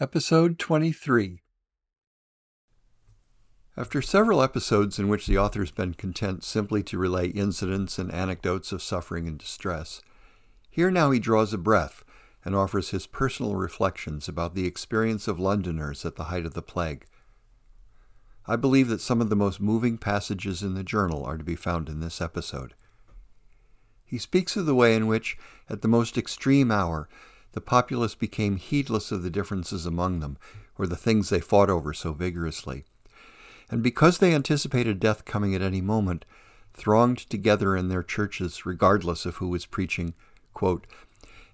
Episode 23 After several episodes in which the author has been content simply to relay incidents and anecdotes of suffering and distress, here now he draws a breath and offers his personal reflections about the experience of Londoners at the height of the plague. I believe that some of the most moving passages in the journal are to be found in this episode. He speaks of the way in which, at the most extreme hour, the populace became heedless of the differences among them, or the things they fought over so vigorously. And because they anticipated death coming at any moment, thronged together in their churches, regardless of who was preaching, quote,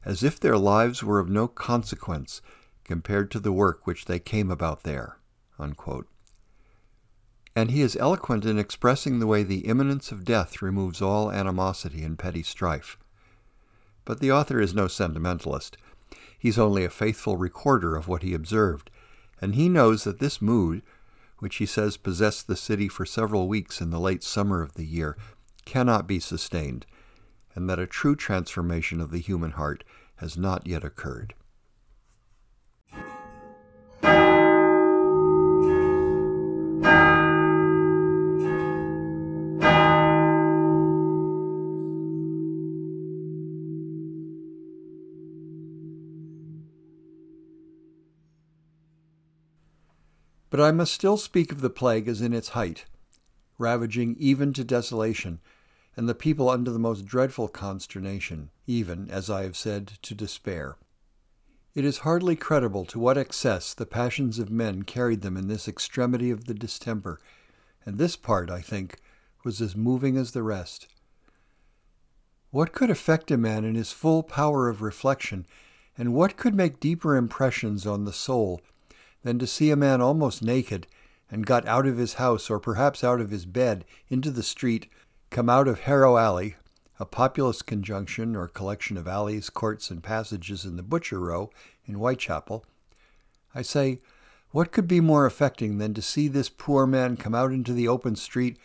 as if their lives were of no consequence compared to the work which they came about there. Unquote. And he is eloquent in expressing the way the imminence of death removes all animosity and petty strife. But the author is no sentimentalist. He's only a faithful recorder of what he observed, and he knows that this mood, which he says possessed the city for several weeks in the late summer of the year, cannot be sustained, and that a true transformation of the human heart has not yet occurred. But I must still speak of the plague as in its height, ravaging even to desolation, and the people under the most dreadful consternation, even, as I have said, to despair. It is hardly credible to what excess the passions of men carried them in this extremity of the distemper, and this part, I think, was as moving as the rest. What could affect a man in his full power of reflection, and what could make deeper impressions on the soul than to see a man almost naked and got out of his house or perhaps out of his bed into the street, come out of Harrow Alley, a populous conjunction or collection of alleys, courts, and passages in the Butcher Row in Whitechapel. I say, what could be more affecting than to see this poor man come out into the open street,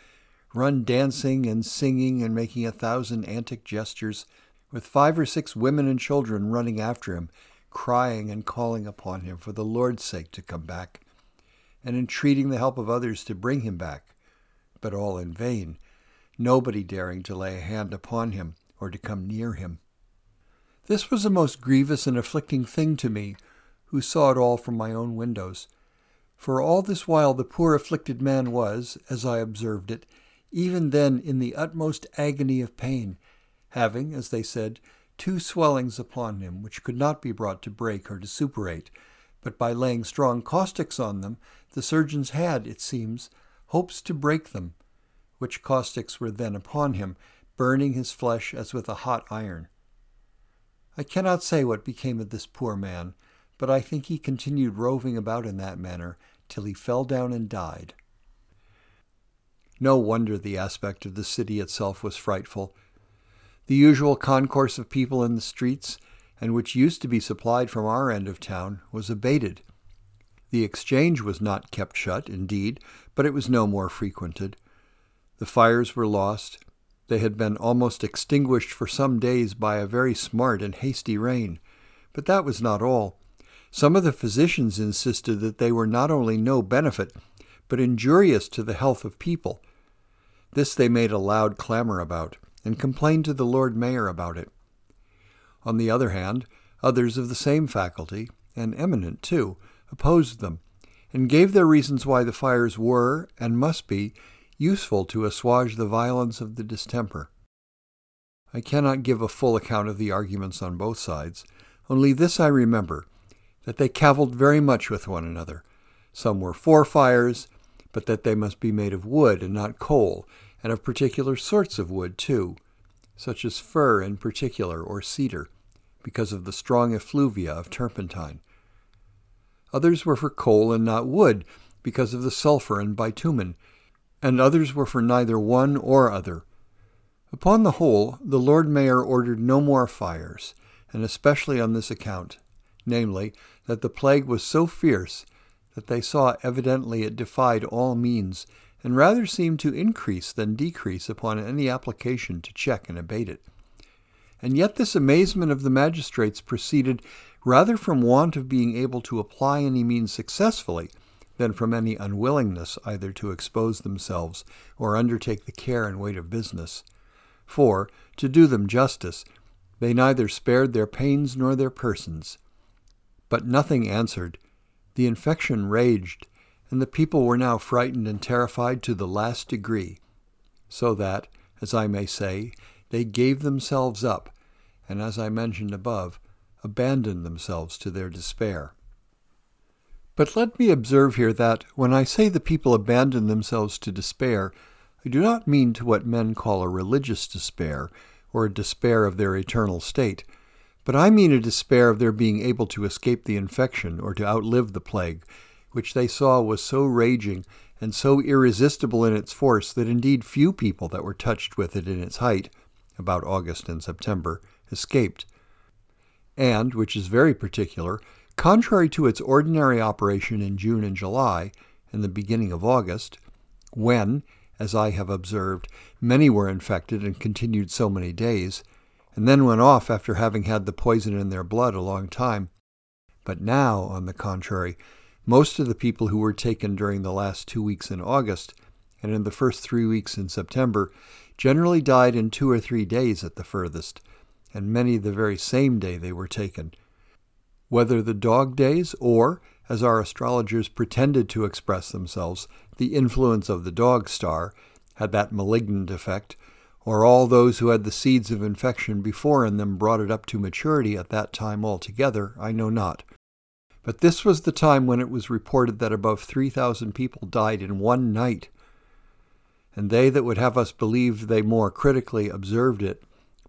run dancing and singing and making a thousand antic gestures, with five or six women and children running after him, crying and calling upon him for the Lord's sake to come back, and entreating the help of others to bring him back, but all in vain, nobody daring to lay a hand upon him or to come near him. This was a most grievous and afflicting thing to me, who saw it all from my own windows. For all this while the poor afflicted man was, as I observed it, even then in the utmost agony of pain, having, as they said, two swellings upon him, which could not be brought to break or to suppurate, but by laying strong caustics on them, the surgeons had, it seems, hopes to break them, which caustics were then upon him, burning his flesh as with a hot iron. I cannot say what became of this poor man, but I think he continued roving about in that manner till he fell down and died. No wonder the aspect of the city itself was frightful, the usual concourse of people in the streets, and which used to be supplied from our end of town, was abated. The exchange was not kept shut, indeed, but it was no more frequented. The fires were lost. They had been almost extinguished for some days by a very smart and hasty rain. But that was not all. Some of the physicians insisted that they were not only no benefit, but injurious to the health of people. This they made a loud clamor about and complained to the Lord Mayor about it. On the other hand, others of the same faculty, and eminent too, opposed them, and gave their reasons why the fires were, and must be, useful to assuage the violence of the distemper. I cannot give a full account of the arguments on both sides, only this I remember, that they cavilled very much with one another. Some were for fires, but that they must be made of wood and not coal, and of particular sorts of wood too, such as fir in particular or cedar, because of the strong effluvia of turpentine. Others were for coal and not wood, because of the sulfur and bitumen, and others were for neither one or other. Upon the whole, the Lord Mayor ordered no more fires, and especially on this account, namely, that the plague was so fierce that they saw evidently it defied all means, and rather seemed to increase than decrease upon any application to check and abate it. And yet this amazement of the magistrates proceeded rather from want of being able to apply any means successfully than from any unwillingness either to expose themselves or undertake the care and weight of business. For, to do them justice, they neither spared their pains nor their persons. But nothing answered. The infection raged, and the people were now frightened and terrified to the last degree, so that, as I may say, they gave themselves up, and as I mentioned above, abandoned themselves to their despair. But let me observe here that, when I say the people abandoned themselves to despair, I do not mean to what men call a religious despair, or a despair of their eternal state, but I mean a despair of their being able to escape the infection or to outlive the plague, which they saw was so raging and so irresistible in its force that indeed few people that were touched with it in its height, about August and September, escaped. And, which is very particular, Contrary to its ordinary operation in June and July and the beginning of August, when, as I have observed, many were infected and continued so many days, and then went off after having had the poison in their blood a long time. But now, on the contrary, most of the people who were taken during the last two weeks in August and in the first three weeks in September generally died in two or three days at the furthest, and many the very same day they were taken whether the dog days or, as our astrologers pretended to express themselves, the influence of the dog star had that malignant effect, or all those who had the seeds of infection before in them brought it up to maturity at that time altogether, I know not. But this was the time when it was reported that above 3,000 people died in one night. And they that would have us believe they more critically observed it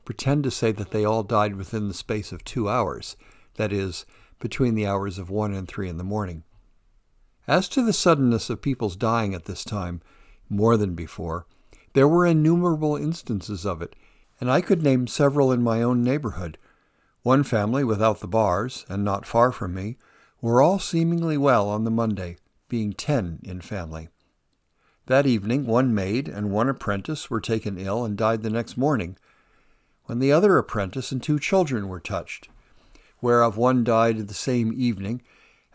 pretend to say that they all died within the space of two hours that is, between the hours of one and three in the morning. As to the suddenness of people's dying at this time, more than before, there were innumerable instances of it, and I could name several in my own neighborhood. One family without the bars, and not far from me, were all seemingly well on the Monday, being ten in family. That evening one maid and one apprentice were taken ill and died the next morning, when the other apprentice and two children were touched whereof one died the same evening,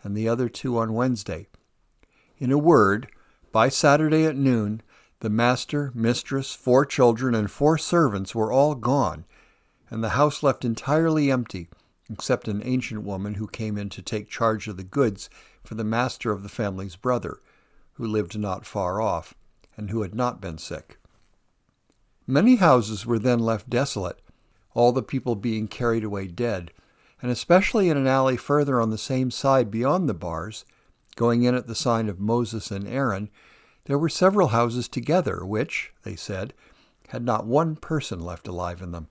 and the other two on Wednesday. In a word, by Saturday at noon, the master, mistress, four children, and four servants were all gone, and the house left entirely empty, except an ancient woman who came in to take charge of the goods for the master of the family's brother, who lived not far off, and who had not been sick. Many houses were then left desolate, all the people being carried away dead, and especially in an alley further on the same side beyond the bars, going in at the sign of Moses and Aaron, there were several houses together, which, they said, had not one person left alive in them.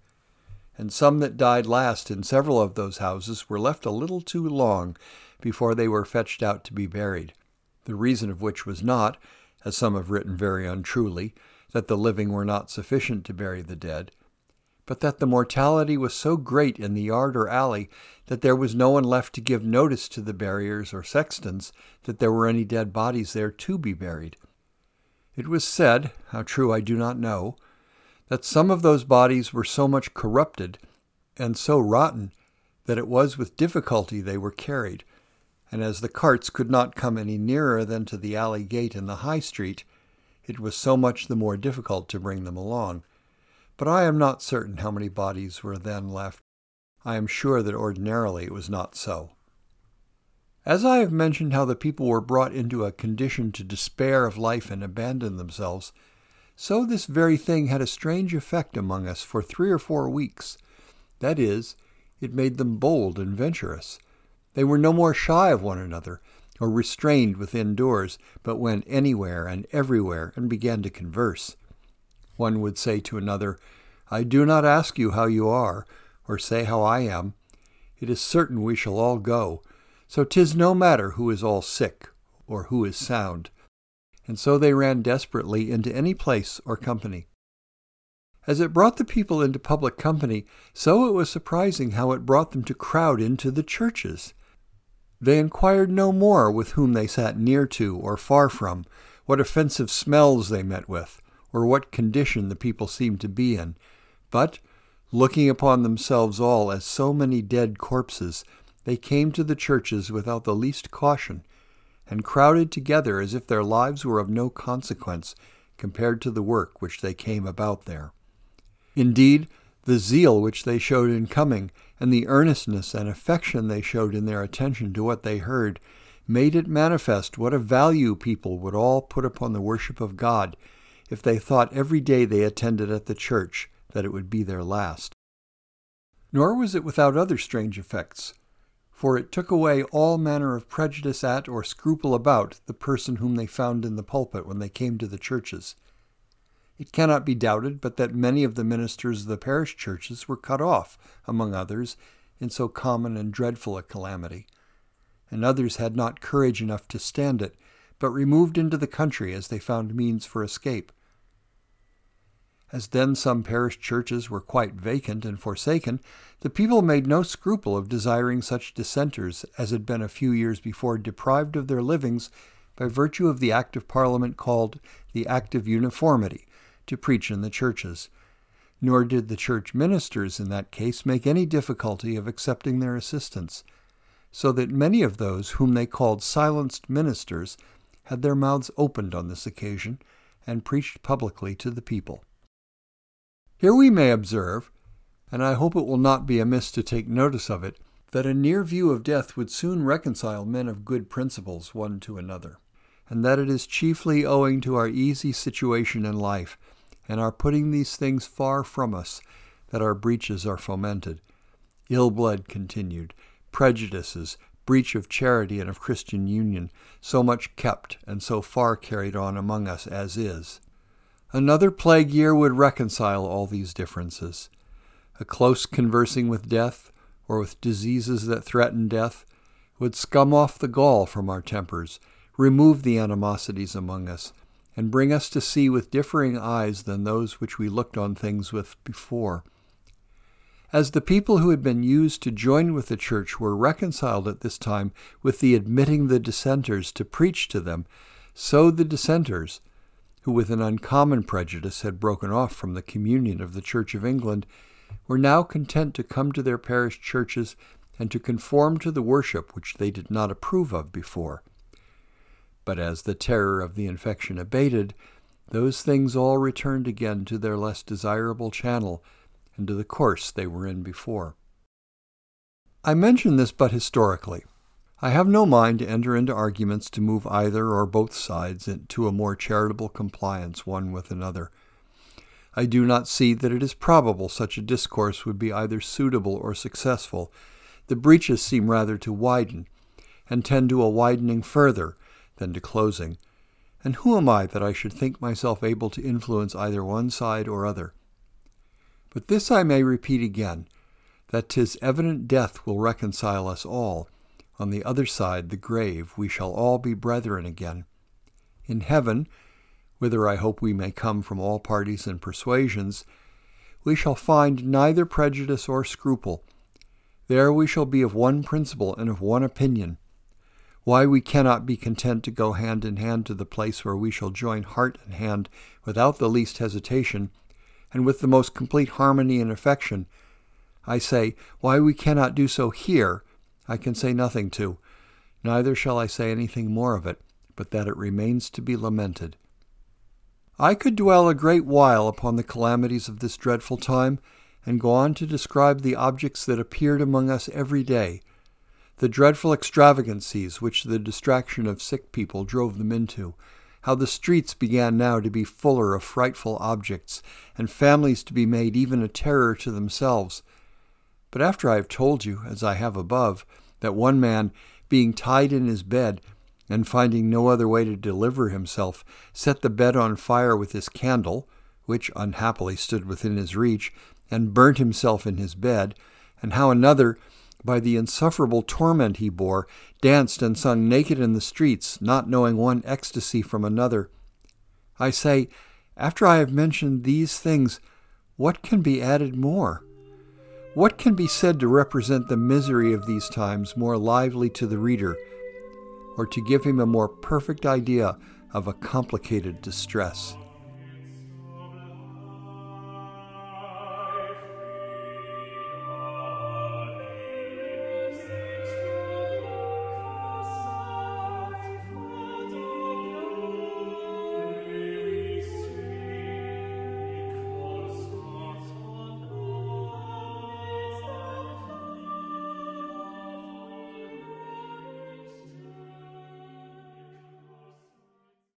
And some that died last in several of those houses were left a little too long before they were fetched out to be buried, the reason of which was not, as some have written very untruly, that the living were not sufficient to bury the dead, but that the mortality was so great in the yard or alley that there was no one left to give notice to the buriers or sextons that there were any dead bodies there to be buried. It was said, how true I do not know, that some of those bodies were so much corrupted and so rotten that it was with difficulty they were carried, and as the carts could not come any nearer than to the alley gate in the high street, it was so much the more difficult to bring them along but I am not certain how many bodies were then left. I am sure that ordinarily it was not so. As I have mentioned how the people were brought into a condition to despair of life and abandon themselves, so this very thing had a strange effect among us for three or four weeks. That is, it made them bold and venturous. They were no more shy of one another, or restrained within doors, but went anywhere and everywhere and began to converse. One would say to another, I do not ask you how you are, or say how I am. It is certain we shall all go. So 'tis no matter who is all sick or who is sound. And so they ran desperately into any place or company. As it brought the people into public company, so it was surprising how it brought them to crowd into the churches. They inquired no more with whom they sat near to or far from, what offensive smells they met with, or what condition the people seemed to be in, but, looking upon themselves all as so many dead corpses, they came to the churches without the least caution, and crowded together as if their lives were of no consequence compared to the work which they came about there. Indeed, the zeal which they showed in coming, and the earnestness and affection they showed in their attention to what they heard, made it manifest what a value people would all put upon the worship of God if they thought every day they attended at the church that it would be their last. Nor was it without other strange effects, for it took away all manner of prejudice at or scruple about the person whom they found in the pulpit when they came to the churches. It cannot be doubted but that many of the ministers of the parish churches were cut off, among others, in so common and dreadful a calamity and others had not courage enough to stand it, but removed into the country as they found means for escape. As then some parish churches were quite vacant and forsaken, the people made no scruple of desiring such dissenters as had been a few years before deprived of their livings by virtue of the Act of Parliament called the Act of Uniformity to preach in the churches. Nor did the church ministers in that case make any difficulty of accepting their assistance so that many of those whom they called silenced ministers had their mouths opened on this occasion and preached publicly to the people. Here we may observe, and I hope it will not be amiss to take notice of it, that a near view of death would soon reconcile men of good principles one to another, and that it is chiefly owing to our easy situation in life and our putting these things far from us that our breaches are fomented. Ill blood continued, prejudices, breach of charity and of Christian union, so much kept and so far carried on among us as is. Another plague year would reconcile all these differences. A close conversing with death, or with diseases that threaten death, would scum off the gall from our tempers, remove the animosities among us, and bring us to see with differing eyes than those which we looked on things with before. As the people who had been used to join with the church were reconciled at this time with the admitting the dissenters to preach to them, so the dissenters, who with an uncommon prejudice had broken off from the communion of the Church of England, were now content to come to their parish churches and to conform to the worship which they did not approve of before. But as the terror of the infection abated, those things all returned again to their less desirable channel and to the course they were in before. I mention this but historically. I have no mind to enter into arguments to move either or both sides to a more charitable compliance one with another. I do not see that it is probable such a discourse would be either suitable or successful. The breaches seem rather to widen, and tend to a widening further than to closing. And who am I that I should think myself able to influence either one side or other? But this I may repeat again, that 'tis evident death will reconcile us all. On the other side, the grave, we shall all be brethren again. In heaven, whither I hope we may come from all parties and persuasions, we shall find neither prejudice or scruple. There we shall be of one principle and of one opinion. Why we cannot be content to go hand in hand to the place where we shall join heart and hand without the least hesitation and with the most complete harmony and affection. I say, why we cannot do so here, I can say nothing to, neither shall I say anything more of it, but that it remains to be lamented. I could dwell a great while upon the calamities of this dreadful time, and go on to describe the objects that appeared among us every day, the dreadful extravagancies which the distraction of sick people drove them into, how the streets began now to be fuller of frightful objects, and families to be made even a terror to themselves. But after I have told you, as I have above, that one man, being tied in his bed, and finding no other way to deliver himself, set the bed on fire with his candle, which unhappily stood within his reach, and burnt himself in his bed, and how another, by the insufferable torment he bore, danced and sung naked in the streets, not knowing one ecstasy from another. I say, after I have mentioned these things, what can be added more? What can be said to represent the misery of these times more lively to the reader, or to give him a more perfect idea of a complicated distress?